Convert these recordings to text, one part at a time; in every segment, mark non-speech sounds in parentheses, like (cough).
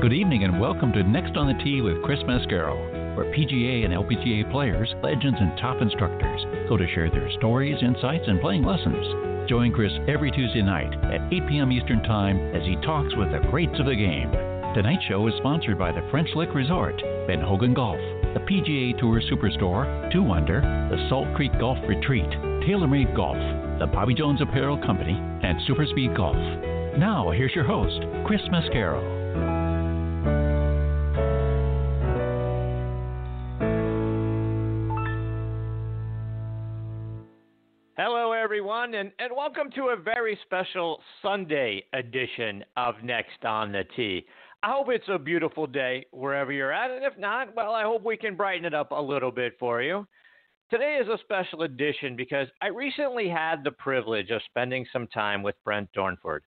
Good evening and welcome to Next on the Tee with Chris Mascaro, where PGA and LPGA players, legends, and top instructors go to share their stories, insights, and playing lessons. Join Chris every Tuesday night at 8 p.m. Eastern Time as he talks with the greats of the game. Tonight's show is sponsored by the French Lick Resort, Ben Hogan Golf, the PGA Tour Superstore, 2 Under, the Salt Creek Golf Retreat, TaylorMade Golf, the Bobby Jones Apparel Company, and Superspeed Golf. Now, here's your host, Chris Mascaro. Everyone, and, and welcome to a very special Sunday edition of Next on the Tee. I hope it's a beautiful day wherever you're at, and if not, well, I hope we can brighten it up a little bit for you. Today is a special edition because I recently had the privilege of spending some time with Brent Dornford.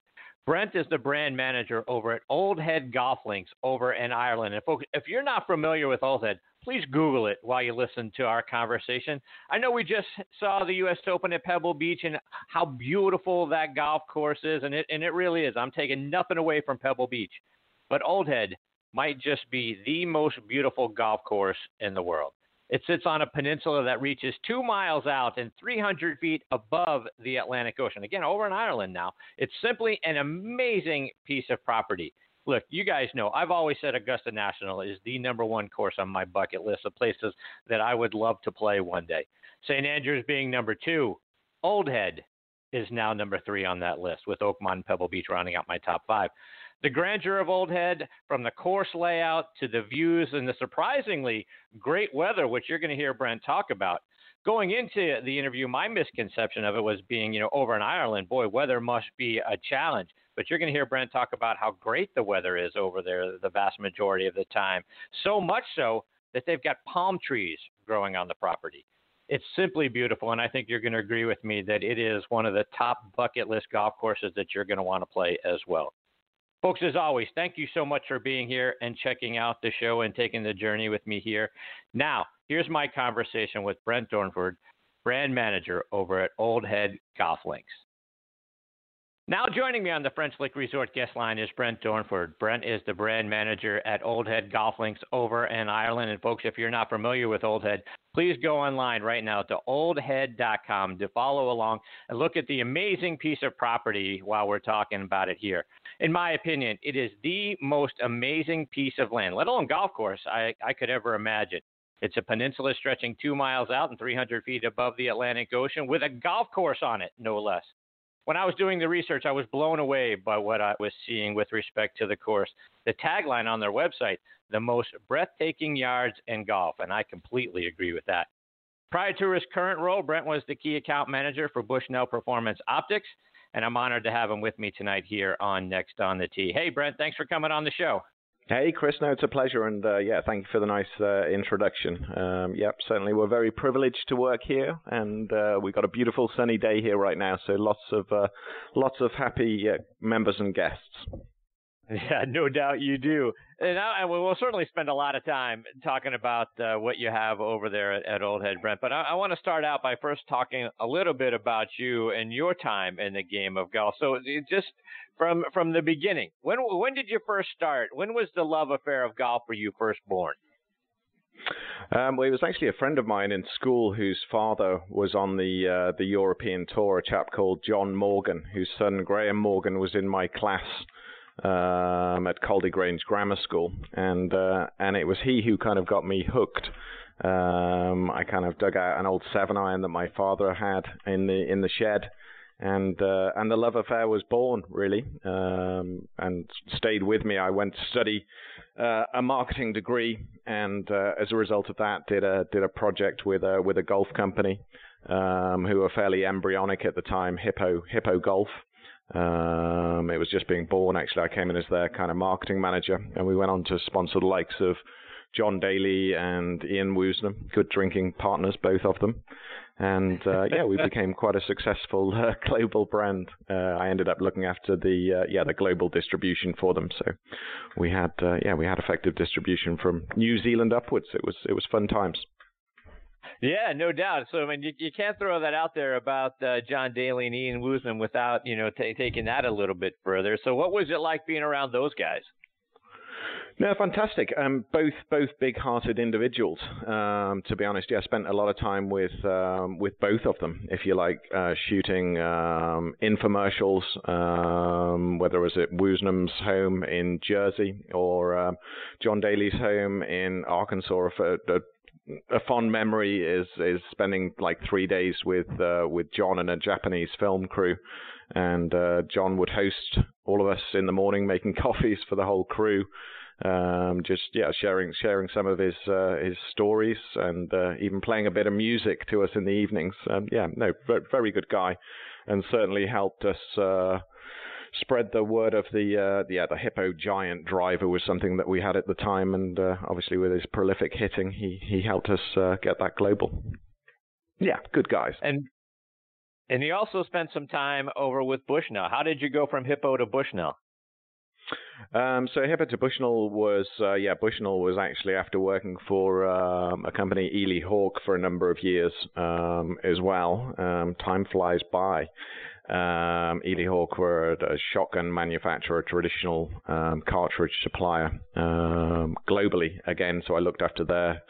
Brent is the brand manager over at Old Head Golf Links over in Ireland. If you're not familiar with Old Head, please Google it while you listen to our conversation. I know we just saw the U.S. Open at Pebble Beach and how beautiful that golf course is, and it and it really is. I'm taking nothing away from Pebble Beach, but Old Head might just be the most beautiful golf course in the world. It sits on a peninsula that reaches two miles out and 300 feet above the Atlantic Ocean. Again, over in Ireland now. It's simply an amazing piece of property look, you guys know I've always said Augusta National is the number one course on my bucket list of places that I would love to play one day. St. Andrews being number two, Old Head is now number three on that list, with Oakmont and Pebble Beach rounding out my top five. The grandeur of Old Head, from the course layout to the views and the surprisingly great weather, which you're going to hear Brent talk about. Going into the interview, my misconception of it was being, you know, over in Ireland, boy, weather must be a challenge. But you're going to hear Brent talk about how great the weather is over there the vast majority of the time. So much so that they've got palm trees growing on the property. It's simply beautiful, and I think you're going to agree with me that it is one of the top bucket list golf courses that you're going to want to play as well. Folks, as always, thank you so much for being here and checking out the show and taking the journey with me here. Now, here's my conversation with Brent Dornford, brand manager over at Old Head Golf Links. Now joining me on the French Lick Resort guest line is Brent Dornford. Brent is the brand manager at Old Head Golf Links over in Ireland. And folks, if you're not familiar with Old Head, please go online right now to oldhead.com to follow along and look at the amazing piece of property while we're talking about it here. In my opinion, it is the most amazing piece of land, let alone golf course, I, I could ever imagine. It's a peninsula stretching two miles out and 300 feet above the Atlantic Ocean with a golf course on it, no less when I was doing the research, I was blown away by what I was seeing with respect to the course. The tagline on their website, the most breathtaking yards in golf, and I completely agree with that. Prior to his current role, Brent was the key account manager for Bushnell Performance Optics, and I'm honored to have him with me tonight here on Next on the Tee. Hey, Brent, thanks for coming on the show. Hey, Chris. No, it's a pleasure, and uh, yeah, thank you for the nice uh, introduction. Um, yep, certainly, we're very privileged to work here, and uh, we've got a beautiful sunny day here right now. So lots of uh, lots of happy uh, members and guests. (laughs) Yeah, no doubt you do. And, I, and we'll certainly spend a lot of time talking about uh, what you have over there at, at Old Head, Brent. But I, I want to start out by first talking a little bit about you and your time in the game of golf. So just from from the beginning, when when did you first start? When was the love affair of golf for you first born? Um, well, it was actually a friend of mine in school whose father was on the uh, the European tour. A chap called John Morgan, whose son Graham Morgan was in my class um, at Caldy Grange Grammar School, and uh, and it was he who kind of got me hooked. Um, I kind of dug out an old seven iron that my father had in the in the shed, and uh, and the love affair was born really, um, and stayed with me. I went to study uh, a marketing degree, and uh, as a result of that, did a did a project with a with a golf company, um, who were fairly embryonic at the time, Hippo Hippo Golf. Um, it was just being born. Actually, I came in as their kind of marketing manager, and we went on to sponsor the likes of John Daly and Ian Woosnam, good drinking partners, both of them. And uh, (laughs) yeah, we became quite a successful uh, (laughs) global brand. Uh, I ended up looking after the uh, yeah the global distribution for them. So we had uh, yeah we had effective distribution from New Zealand upwards. It was it was fun times. Yeah, no doubt. So I mean, you, you can't throw that out there about uh, John Daly and Ian Woosnam without you know t- taking that a little bit further. So what was it like being around those guys? No, fantastic. Um, both both big-hearted individuals. Um, to be honest, yeah, I spent a lot of time with um, with both of them, if you like, uh, shooting um, infomercials. Um, whether it was at Woosnam's home in Jersey or um, John Daly's home in Arkansas. A, a, a fond memory is is spending like three days with uh, with John and a Japanese film crew, and uh, John would host all of us in the morning, making (laughs) coffees for the whole crew um, just yeah, sharing sharing some of his uh, his stories and uh, even playing a bit of music to us in the evenings. Um, yeah, no, very good guy, and certainly helped us. Uh, spread the word of the uh, yeah the hippo giant driver was something that we had at the time, and uh, obviously with his prolific hitting, he he helped us uh, get that global. Yeah, good guys. And and you also spent some time over with Bushnell. How did you go from hippo to Bushnell? Um, so Hippo to Bushnell was, uh, yeah, Bushnell was actually after working for um, a company, Eley Hawk, for a number of years um, as well. Um, time flies by. Um, Eley a shotgun manufacturer, traditional um, cartridge supplier um, globally again. So I looked after their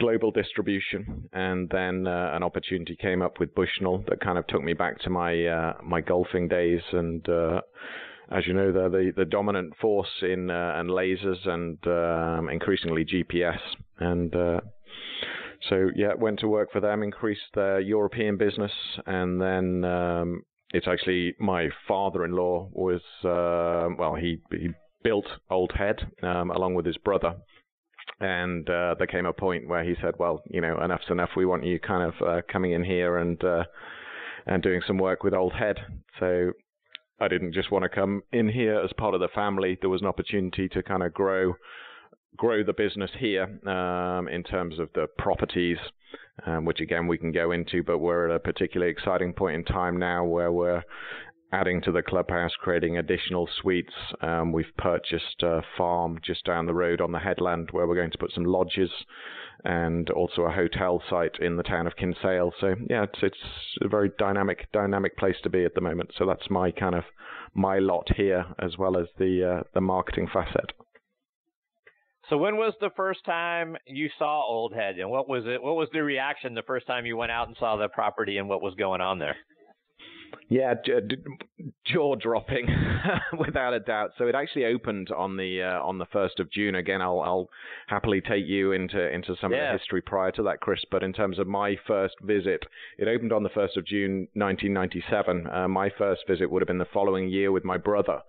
global distribution, and then uh, an opportunity came up with Bushnell that kind of took me back to my uh, my golfing days and. Uh, as you know, they're the, the dominant force in uh, and lasers and um, increasingly GPS. And uh, so, yeah, went to work for them, increased their European business, and then um, it's actually my father-in-law was uh, well, he he built Old Head um, along with his brother. And uh, there came a point where he said, "Well, you know, enough's enough. We want you kind of uh, coming in here and uh, and doing some work with Old Head." So I didn't just want to come in here as part of the family. There was an opportunity to kind of grow grow the business here um, in terms of the properties, um, which again we can go into. But we're at a particularly exciting point in time now where we're adding to the clubhouse, creating additional suites. Um, we've purchased a farm just down the road on the headland where we're going to put some lodges and also a hotel site in the town of Kinsale. So yeah, it's it's a very dynamic dynamic place to be at the moment. So that's my kind of my lot here as well as the uh, the marketing facet. So when was the first time you saw Old Head, and what was it? What was the reaction the first time you went out and saw the property, and what was going on there? Yeah, jaw dropping, (laughs) without a doubt. So it actually opened on the uh, on the first of June. Again, I'll I'll happily take you into into some yeah. of the history prior to that, Chris. But in terms of my first visit, it opened on the first of June, 1997. Uh, my first visit would have been the following year with my brother.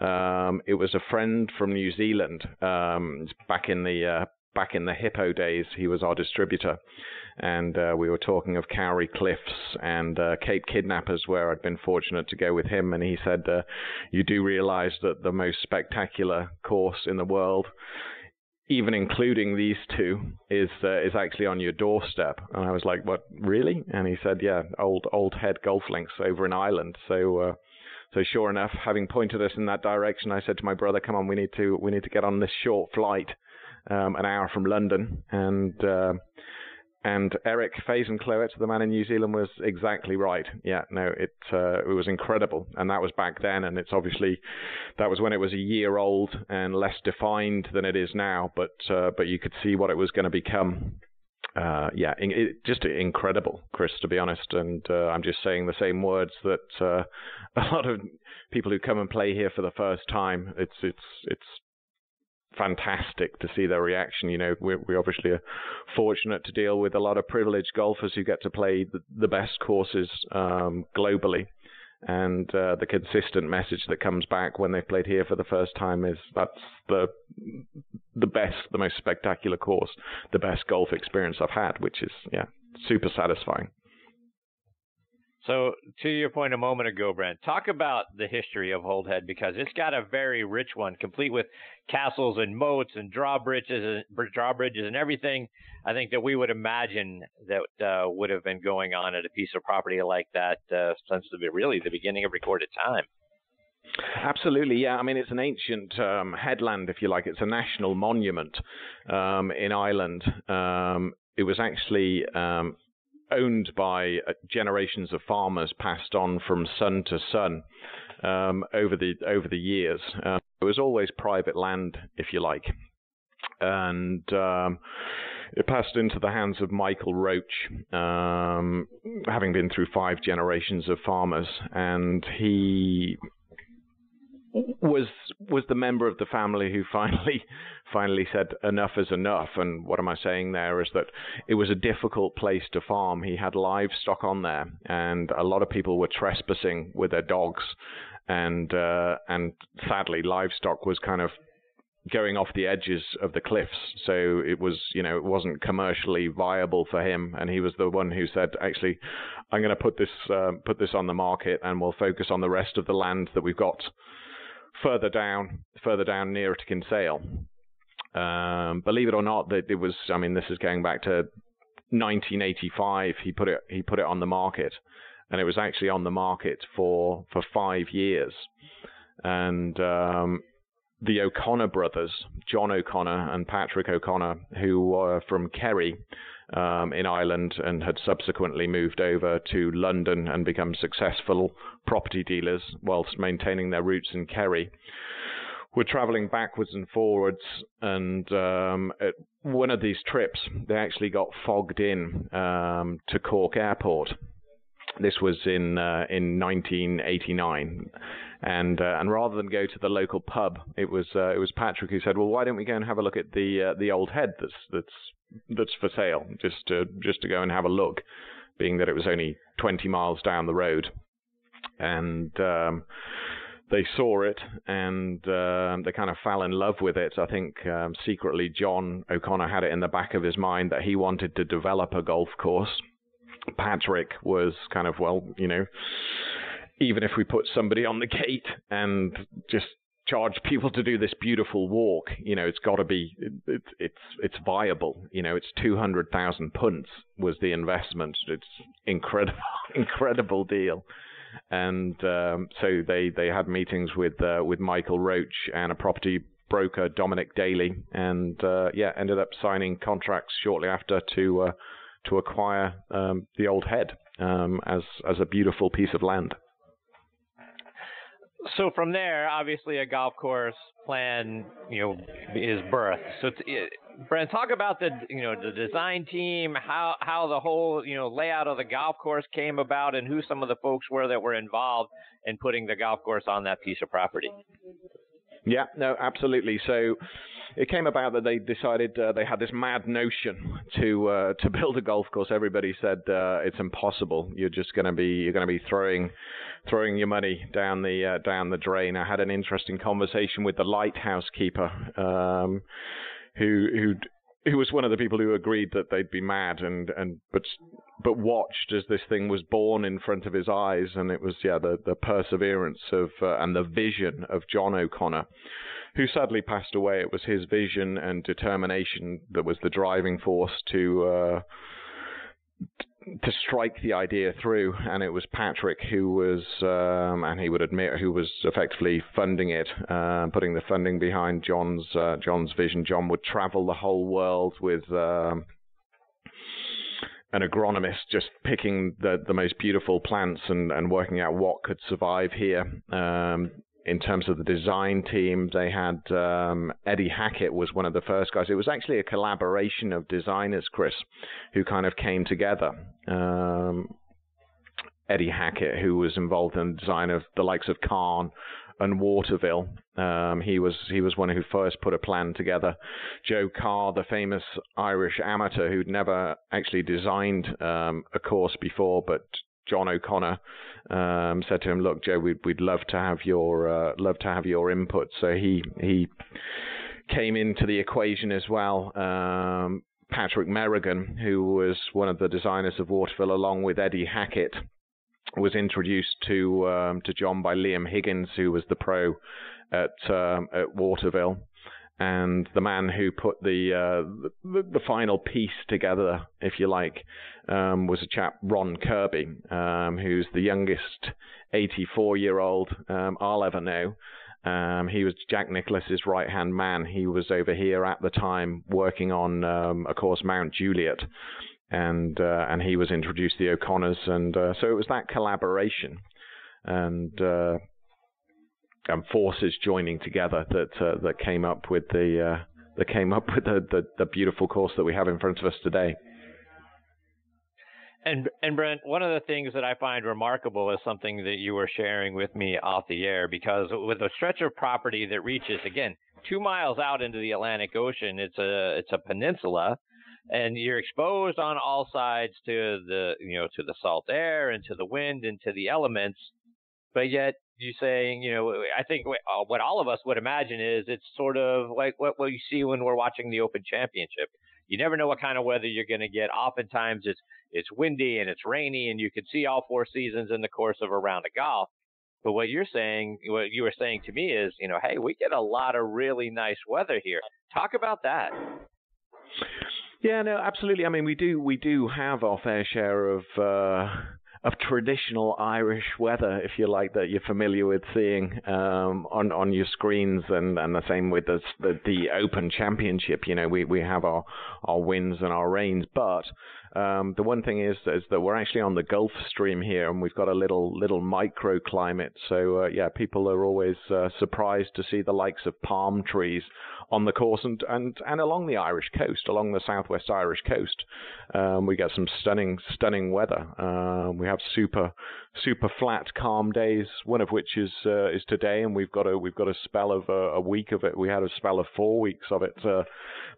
Um, it was a friend from New Zealand um, back in the uh, back in the Hippo days. He was our distributor and uh, we were talking of Kauri Cliffs and uh, Cape Kidnappers, where I'd been fortunate to go with him, and he said, uh, "You do realize that the most spectacular course in the world." Even including these two is uh, is actually on your doorstep, and I was like, "What, really?" And he said, "Yeah, old old head golf links over in Ireland." So uh, so sure enough, having pointed us in that direction, I said to my brother, "Come on, we need to we need to get on this short flight, um, an hour from London." And uh, and Eric Faison-Clowett, the man in New Zealand, was exactly right. Yeah, no, it uh, it was incredible, and that was back then, and it's obviously that was when it was a year old and less defined than it is now. But uh, but you could see what it was going to become. Uh, yeah, it, just incredible, Chris, to be honest. And uh, I'm just saying the same words that uh, (laughs) a lot of people who come and play here for the first time. It's it's it's fantastic to see their reaction. You know, we, we obviously are fortunate to deal with a lot of privileged golfers who get to play the, the best courses um, globally. And uh, the consistent message that comes back when they've played here for the first time is that's the the best, the most spectacular course, the best golf experience I've had, which is yeah, super satisfying. So, to your point a moment ago, Brent, talk about the history of Old Head because it's got a very rich one, complete with castles and moats and drawbridges and drawbridges and everything. I think that we would imagine that uh, would have been going on at a piece of property like that uh, since the really the beginning of recorded time. Absolutely, yeah. I mean, it's an ancient um, headland, if you like. It's a national monument um, in Ireland. Um, it was actually um, owned by uh, generations of farmers, passed on from son to son um, over the over the years. Uh, it was always private land, if you like, and it passed into the hands of Michael Roach, um, having been through five generations of farmers, and he was was the member of the family who finally (laughs) finally said enough is enough. And what am i saying there is that it was a difficult place to farm. He had livestock on there and a lot of people were trespassing with their dogs. And uh, and sadly livestock was kind of going off the edges of the cliffs. So it was you know it wasn't commercially viable for him. And he was the one who said actually i'm going to put this uh, put this on the market and we'll focus on the rest of the land that we've got further down, further down nearer to Kinsale. Um, believe it or not, that it was. I mean, this is going back to 1985. He put it. He put it on the market, and it was actually on the market for for five years. And um, the O'Connor brothers, John O'Connor and Patrick O'Connor, who were from Kerry, um, in Ireland and had subsequently moved over to London and become successful property dealers whilst maintaining their roots in Kerry. Were traveling backwards and forwards, and um, at one of these trips, they actually got fogged in um, to Cork Airport. This was in uh, in 1989, and uh, and rather than go to the local pub, it was uh, it was Patrick who said, "Well, why don't we go and have a look at the uh, the old head that's that's that's for sale, just to just to go and have a look, being that it was only 20 miles down the road, and um, they saw it and uh, they kind of fell in love with it. I think um, secretly John O'Connor had it in the back of his mind that he wanted to develop a golf course. Patrick was kind of well, you know, even if we put somebody on the gate and just charge people to do this beautiful walk, you know, it's got to be it's it's it's viable. You know, it's two hundred thousand punts was the investment. It's incredible, (laughs) incredible deal. And um, so they they had meetings with uh, with Michael Roach and a property broker Dominic Daly, and uh, yeah, ended up signing contracts shortly after to uh, to acquire um, the old head um, as as a beautiful piece of land so from there, obviously, a golf course plan, you know, is birth. So, it, eh, Brent, talk about the, you know, the design team, how how the whole, you know, layout of the golf course came about, and who some of the folks were that were involved in putting the golf course on that piece of property. Yeah, no, absolutely. So it came about that they decided uh, they had this mad notion to uh, to (laughs) build a golf course. Everybody said uh, it's impossible. You're just going to be you're going to be throwing throwing your money down the uh, down the drain. I had an interesting conversation with the lighthouse keeper, um, who who who was one of the people who agreed that they'd be mad and and but but watched as this thing was born in front of his eyes and it was yeah the the perseverance of uh, and the vision of John O'Connor who sadly passed away it was his vision and determination that was the driving force to uh, to strike the idea through, and it was Patrick who was, um, and he would admit, who was effectively funding it, uh, putting the funding behind John's uh, John's vision. John would travel the whole world with. Um, an agronomist just picking the, the most beautiful plants and, and working out what could survive here. Um, in terms of the design team, they had um, Eddie Hackett was one of the first guys. It was actually a collaboration of designers, Chris, who kind of came together. Um, Eddie Hackett, who was involved in the design of the likes of Carne and Waterville. Um, he was he was one who first put a plan together. Joe Carr, the famous Irish amateur who'd never actually designed um, a course before, but John O'Connor um, said to him, "Look, Joe, we'd we'd love to have your uh, love to have your input." So he he came into the equation as well. Um, Patrick Merrigan, who was one of the designers of Waterville, along with Eddie Hackett, was introduced to um, to John by Liam Higgins, who was the pro at um, at Waterville, and the man who put the, uh, the, the final piece together, if you like, um, was a chap Ron Kirby, um, who's the youngest 84 year old um, I'll ever know. Um, he was Jack Nicklaus's right hand man. He was over here at the time working on, of course, Mount Juliet, and uh, and he was introduced to the O'Connors, and uh, so it was that collaboration, and uh, and forces joining together that uh, that came up with the uh, that came up with the, the, the beautiful course that we have in front of us today. And and Brent, one of the things that I find remarkable is something that you were sharing with me off the air because with a stretch of property that reaches again two miles out into the Atlantic Ocean, it's a it's a peninsula, and you're exposed on all sides to the you know to the salt air and to the wind and to the elements, but yet you saying, you know, I think uh, what all of us would imagine is it's sort of like what, you see when we're watching the Open Championship. You never know what kind of weather you're going to get. Oftentimes it's it's windy and it's rainy, and you can see all four seasons in the course of a round of golf. But what you're saying, what you were saying to me is, you know, hey, we get a lot of really nice weather here. Talk about that. Yeah, no, absolutely. I mean, we do we do have our fair share of. Uh of traditional Irish weather, if you like, that you're familiar with seeing um, on on your screens, and, and the same with the, the, the Open Championship. You know, we we have our our winds and our rains, but um, the one thing is is that we're actually on the Gulf Stream here, and we've got a little little microclimate. So uh, yeah, people are always uh, surprised to see the likes of palm trees on the course and, and, and along the Irish coast, along the southwest Irish coast. Um, we get some stunning, stunning weather. Uh, we have super, super flat, calm days. One of which is uh, is today, and we've got a we've got a spell of a, a week of it. We had a spell of four weeks of it uh,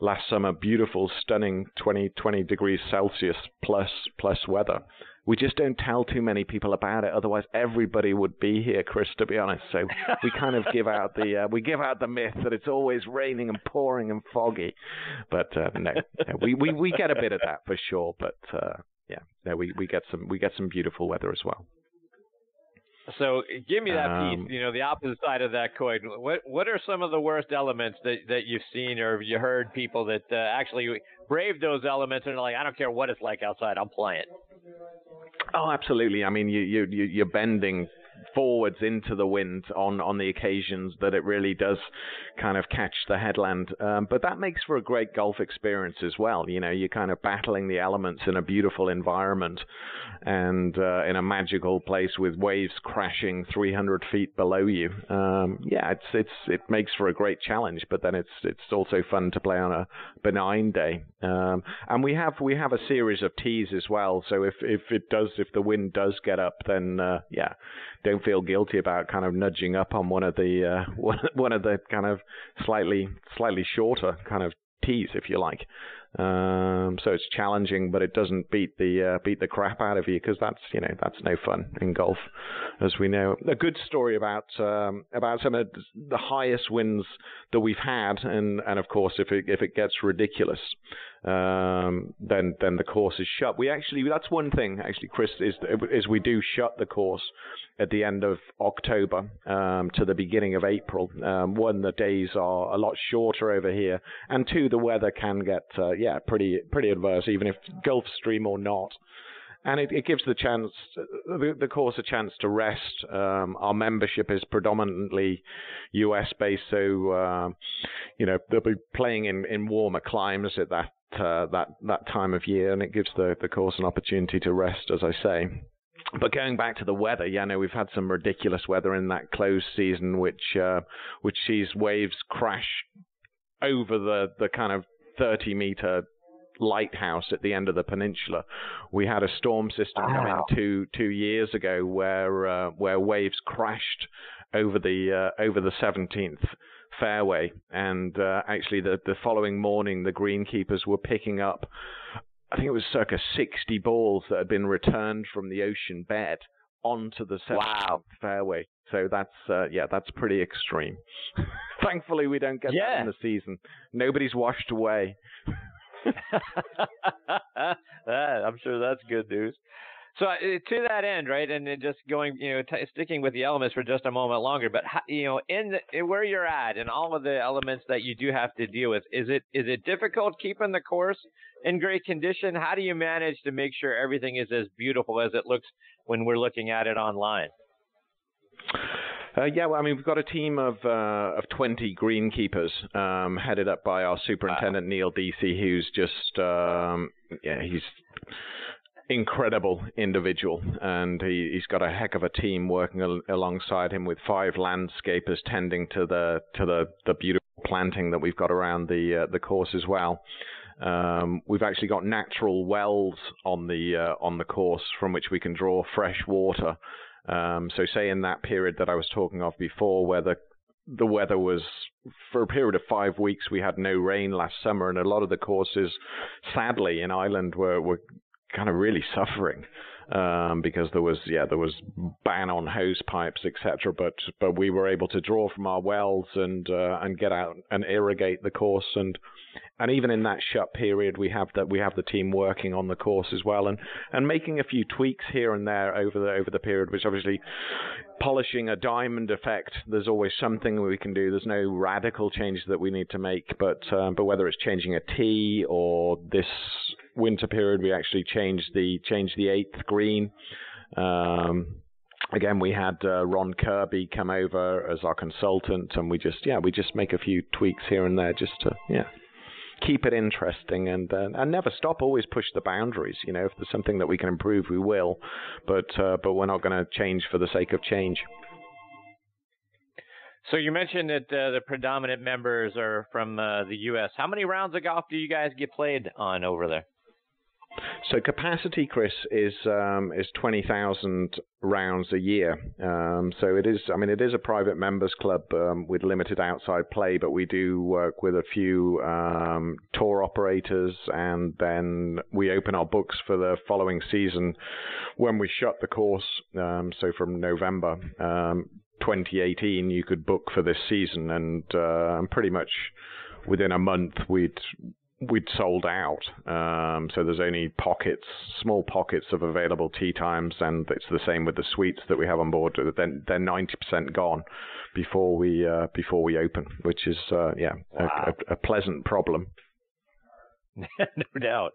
last summer. Beautiful, stunning 20, 20 degrees Celsius plus plus weather we just don't tell too many people about it. Otherwise, everybody would be here, Chris. To be honest, so we kind of give out the uh, we give out the myth that it's always raining and pouring and foggy. But uh, no, no, we, we we get a bit of that for sure. But uh, yeah, no, we we get some we get some beautiful weather as well. So give me that um, piece, you know, the opposite side of that coin. What what are some of the worst elements that, that you've seen or you heard people that uh, actually brave those elements and are like, I don't care what it's like outside, I'm playing. Oh, absolutely. I mean, you you you're bending forwards into the wind on on the occasions that it really does kind of catch the headland. Um, but that makes for a great golf experience as well. You know, you're kind of battling the elements in a beautiful environment and uh, in a magical place with waves crashing 300 feet below you. Um, yeah, it's it's it makes for a great challenge. But then it's it's also fun to play on a benign day. Um, and we have we have a series of tees as well. So if if it does if the wind does get up, then uh, yeah, don't feel guilty about kind of nudging up on one of the uh, (laughs) one, of the kind of slightly slightly shorter kind of tees, if you like. Um, so it's challenging, but it doesn't beat the uh, beat the crap out of you because that's you know that's no fun in golf, as we know. A good story about um, about some of the highest winds that we've had, and and of course if it if it gets ridiculous, um, then then the course is shut. We actually that's one thing actually, Chris, is is we do shut the course at the end of October um, to the beginning of April. Um, one, the days are a lot shorter over here, and two, the weather can get uh, yeah pretty pretty adverse, even if Gulf Stream or not. And it, it gives the chance, the, course, a chance to rest. Um, our membership is predominantly U.S. based, so uh, you know they'll be playing in, in warmer climes at that uh, that that time of year, and it gives the the course an opportunity to rest, as I say. But going back to the weather, yeah, no, we've had some ridiculous weather in that closed season, which uh, which sees waves crash over the the kind of 30 meter lighthouse at the end of the peninsula. We had a storm system wow. come in two two years ago where uh, where waves crashed over the uh, over the 17th fairway, and uh, actually the the following morning the greenkeepers were picking up I think it was circa 60 balls that had been returned from the ocean bed onto the wow. fairway. So that's uh, yeah, that's pretty extreme. (laughs) Thankfully, we don't get yeah. that in the season. Nobody's washed away. (laughs) I'm sure that's good news. So uh, to that end, right, and just going, you know, t- sticking with the elements for just a moment longer, but how, you know, in, the, in where you're at and all of the elements that you do have to deal with, is it is it difficult keeping the course in great condition? How do you manage to make sure everything is as beautiful as it looks when we're looking at it online? Uh, yeah, well, I mean, we've got a team of uh, of 20 greenkeepers um, headed up by our superintendent wow. Neil Deasy, who's just um, yeah, he's incredible individual, and he, has got a heck of a team working al- alongside him with five landscapers tending to the to the, the beautiful planting that we've got around the uh, the course as well. Um, we've actually got natural wells on the uh, on the course from which we can draw fresh water. Um, so, say in that period that I was talking of before, where the the weather was for a period of five weeks we had no rain last summer and a lot of the courses sadly in Ireland were, were kind of really suffering um, because there was yeah there was ban on hose pipes etc. But but we were able to draw from our wells and uh, and get out and irrigate the course and and even in that shut period we have that we have the team working on the course as well and and making a few tweaks here and there over the over the period which obviously polishing a diamond effect there's always something we can do. There's no radical changes that we need to make but um, but whether it's changing a tee or this winter period we actually changed the changed the eighth green. Um, again, we had uh, Ron Kirby come over as our consultant, and we just yeah we just make a few tweaks here and there just to yeah keep it interesting and uh, and never stop. Always push the boundaries. You know, if there's something that we can improve, we will. But uh, but we're not going to change for the sake of change. So you mentioned that uh, the predominant members are from uh, the U.S. How many rounds of golf do you guys get played on over there? So capacity, Chris, is um, is twenty thousand rounds a year. Um, so it is. I mean, it is a private members club um, with limited outside play, but we do work with a few um, tour operators, and then we open our books for the following season when we shut the course. Um, so from November. Um, 2018, you could book for this season, and uh, pretty much within a month we'd we'd sold out. Um, so there's only pockets, small pockets of available tee times, and it's the same with the suites that we have on board. They're, they're 90% gone before we uh, before we open, which is uh, yeah wow. a, a, pleasant problem. (laughs) no doubt.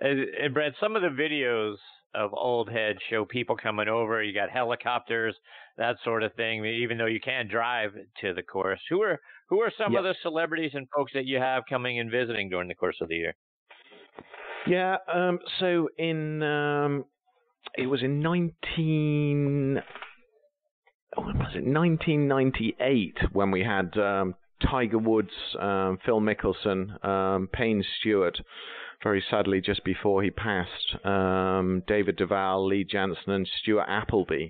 And, and Brad, some of the videos of old heads show people coming over. You got helicopters, that sort of thing. Even though you can't drive to the course, who are who are some yep. of the celebrities and folks that you have coming and visiting during the course of the year? Yeah, um, so in um, it was in nineteen. When was it? 1998 when we had um, Tiger Woods, um, Phil Mickelson, um, Payne Stewart, very sadly just before he passed, um, David Duval, Lee Janzen, and Stuart Appleby.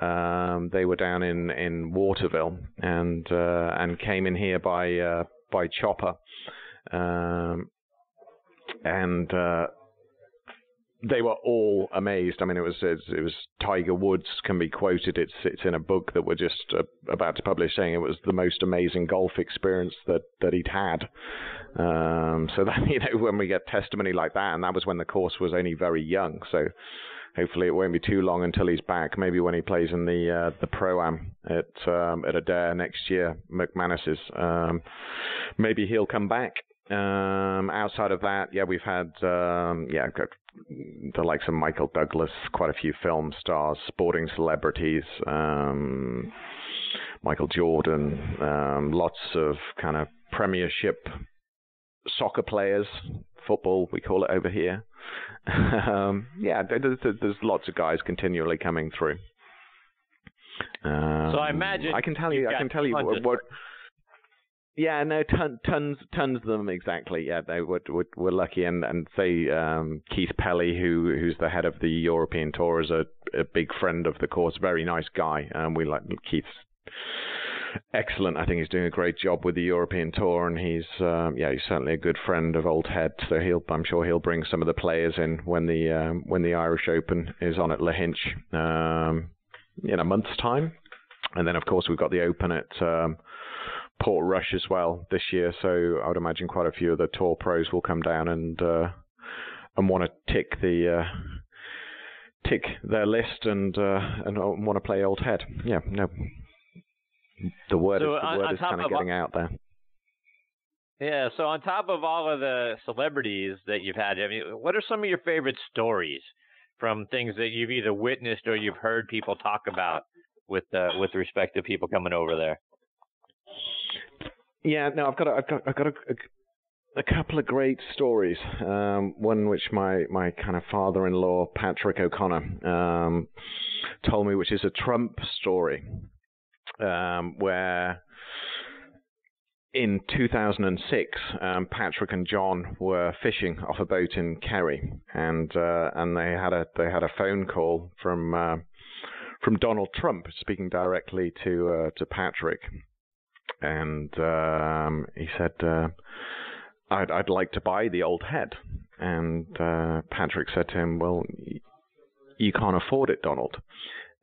Um, they were down in, in Waterville and uh, and came in here by uh, by chopper, um, and uh, they were all amazed. I mean, it was it was Tiger Woods can be quoted. It's it's in a book that we're just uh, about to publish, saying it was the most amazing golf experience that that he'd had. Um, so that (laughs) you know, when we get testimony like that, and that was when the course was only very young, so hopefully it won't be too long until he's back. Maybe when he plays in the uh, the pro am at um, at Adare next year, McManus's. Um, maybe he'll come back. Um, outside of that, yeah, we've had um, yeah the likes of Michael Douglas, quite a few film stars, sporting celebrities. Um, Michael Jordan, um, lots of kind of Premiership soccer players, football we call it over here. (laughs) um, yeah, there's, there's, lots of guys continually coming through. Um, so I imagine I can tell you, I can tell you what, what. Yeah, no, ton, tons, tons of them exactly. Yeah, they were, were, were lucky, and and say um, Keith Pelley, who who's the head of the European Tour, is a, a big friend of the course, very nice guy, and um, we like Keith's excellent. I think he's doing a great job with the European Tour, and he's um, yeah, he's certainly a good friend of Old Head. So he'll, I'm sure he'll bring some of the players in when the um, when the Irish Open is on at Lahinch um, in a month's time, and then of course we've got the Open at um, Portrush as well this year. So I would imagine quite a few of the Tour pros will come down and uh, and want to tick the uh, tick their list and uh, and want to play Old Head. Yeah, no. The word so is, the on, word on is kind of getting out there. Yeah, so on top of all of the celebrities that you've had, I mean, what are some of your favorite stories from things that you've either witnessed or you've heard people talk about with uh, with respect to people coming over there? Yeah, no, I've got a, I've got I've got a, a, a couple of great stories. Um, one which my my kind of father-in-law Patrick O'Connor um, told me, which is a Trump story, um, where in 2006, um, Patrick and John were fishing off a boat in Kerry, and uh, and they had a they had a phone call from uh, from Donald Trump speaking directly to uh, to Patrick, and um, he said, uh, "I'd I'd like to buy the old head," and uh, Patrick said to him, "Well, you can't afford it, Donald."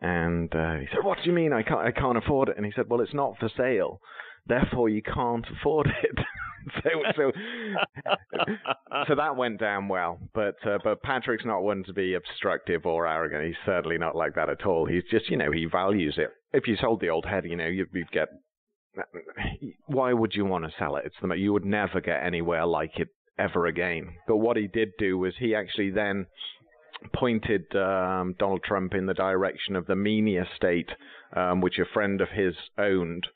And uh, he said, "What do you mean I can't I can't afford it?" And he said, "Well, it's not for sale." therefore you can't afford it. (laughs) so, so, (laughs) so that went down well. But uh, but Patrick's not one to be obstructive or arrogant. He's certainly not like that at all. He's just you know he values it. If you sold the old head, you know you'd, you'd get. (laughs) Why would you want to sell it? It's the you would never get anywhere like it ever again. But what he did do was he actually then pointed um, Donald Trump in the direction of the Menie estate, um, which a friend of his owned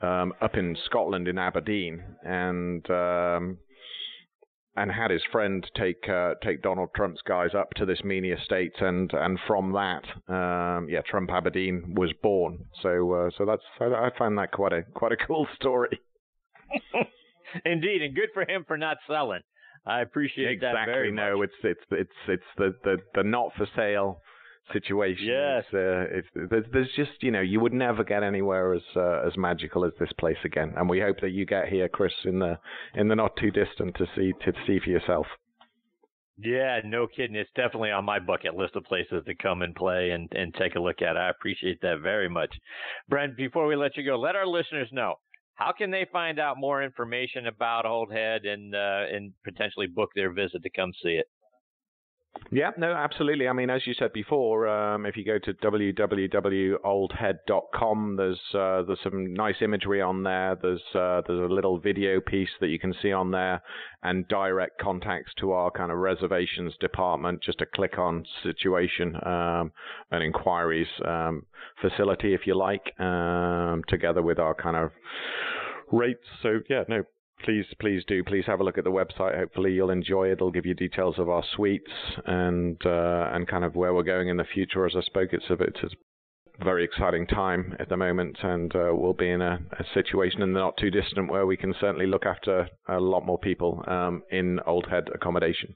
um, up in Scotland in Aberdeen, and um, and had his friend take uh, take Donald Trump's guys up to this Menie estate, and and from that, um, yeah, Trump Aberdeen was born. So uh, so that's I, I find that quite a quite a cool (laughs) story. (laughs) Indeed, and good for him for not selling. I appreciate exactly. that very no, much. it's it's it's it's the the, the not for sale situation. Yes. It's, uh, it's, there's, there's just you know you would never get anywhere as uh, as magical as this place again, and we hope that you get here, Chris, in the in the not too distant to see to see for yourself. Yeah, no kidding. It's definitely on my bucket list of places to come and play and, and take a look at. I appreciate that very much. Brent, before we let you go, let our listeners know how can they find out more information about Old Head and uh, and potentially book their visit to come see it? Yeah, no, absolutely. I mean, as you said before, um, if you go to www.oldhead.com, there's uh, there's some nice imagery on there. There's uh, there's a little video piece that you can see on there, and direct contacts to our kind of reservations department. Just a click on situation um, and inquiries um, facility, if you like, um, together with our kind of rates. So yeah, no, please please do please have a look at the website hopefully you'll enjoy it it'll give you details of our suites and uh, and kind of where we're going in the future as i spoke it's a bit it's a very exciting time at the moment and uh, we'll be in a, a, situation in the not too distant where we can certainly look after a lot more people um, in old head accommodation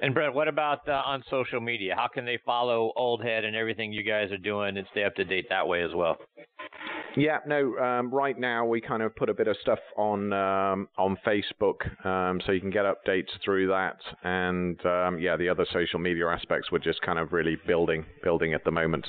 and Brett, what about uh, on social media? How can they follow Old Head and everything you guys are doing and stay up to date that way as well? Yeah, no. Um, right now, we kind of put a bit of stuff on um, on Facebook, um, so you can get updates through that. And um, yeah, the other social media aspects we're just kind of really building building at the moment.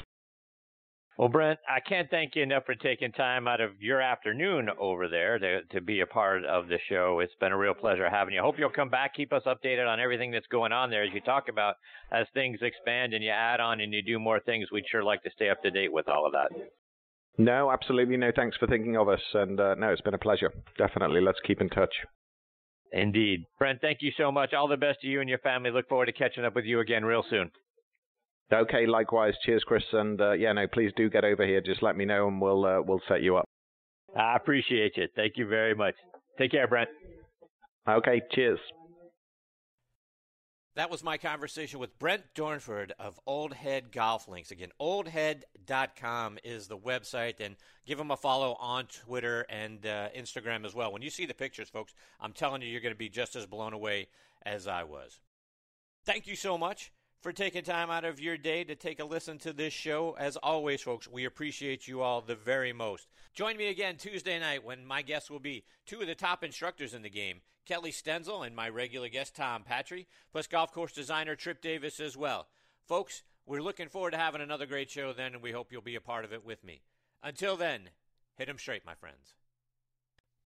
Well, Brent, I can't thank you enough for taking time out of your afternoon over there to, to be a part of the show. It's been a real pleasure having you. I hope you'll come back, keep us updated on everything that's going on there as you talk about as things expand and you add on and you do more things. We'd sure like to stay up to date with all of that. No, absolutely no. Thanks for thinking of us. And uh, no, it's been a pleasure. Definitely. Let's keep in touch. Indeed. Brent, thank you so much. All the best to you and your family. Look forward to catching up with you again real soon. Okay, likewise. Cheers, Chris. And uh, yeah, no, please do get over here. Just let me know, and we'll uh, we'll set you up. I appreciate you. Thank you very much. Take care, Brent. Okay, cheers. That was my conversation with Brent Dornford of Old Head Golf Links. Again, oldhead.com is the website, and give him a follow on Twitter and uh, Instagram as well. When you see the pictures, folks, I'm telling you, you're going to be just as blown away as I was. Thank you so much for taking time out of your day to take a listen to this show. As always, folks, we appreciate you all the very most. Join me again Tuesday night when my guests will be two of the top instructors in the game, Kelly Stenzel and my regular guest, Tom Patri, plus golf course designer Trip Davis as well. Folks, we're looking forward to having another great show then, and we hope you'll be a part of it with me. Until then, hit 'em straight, my friends.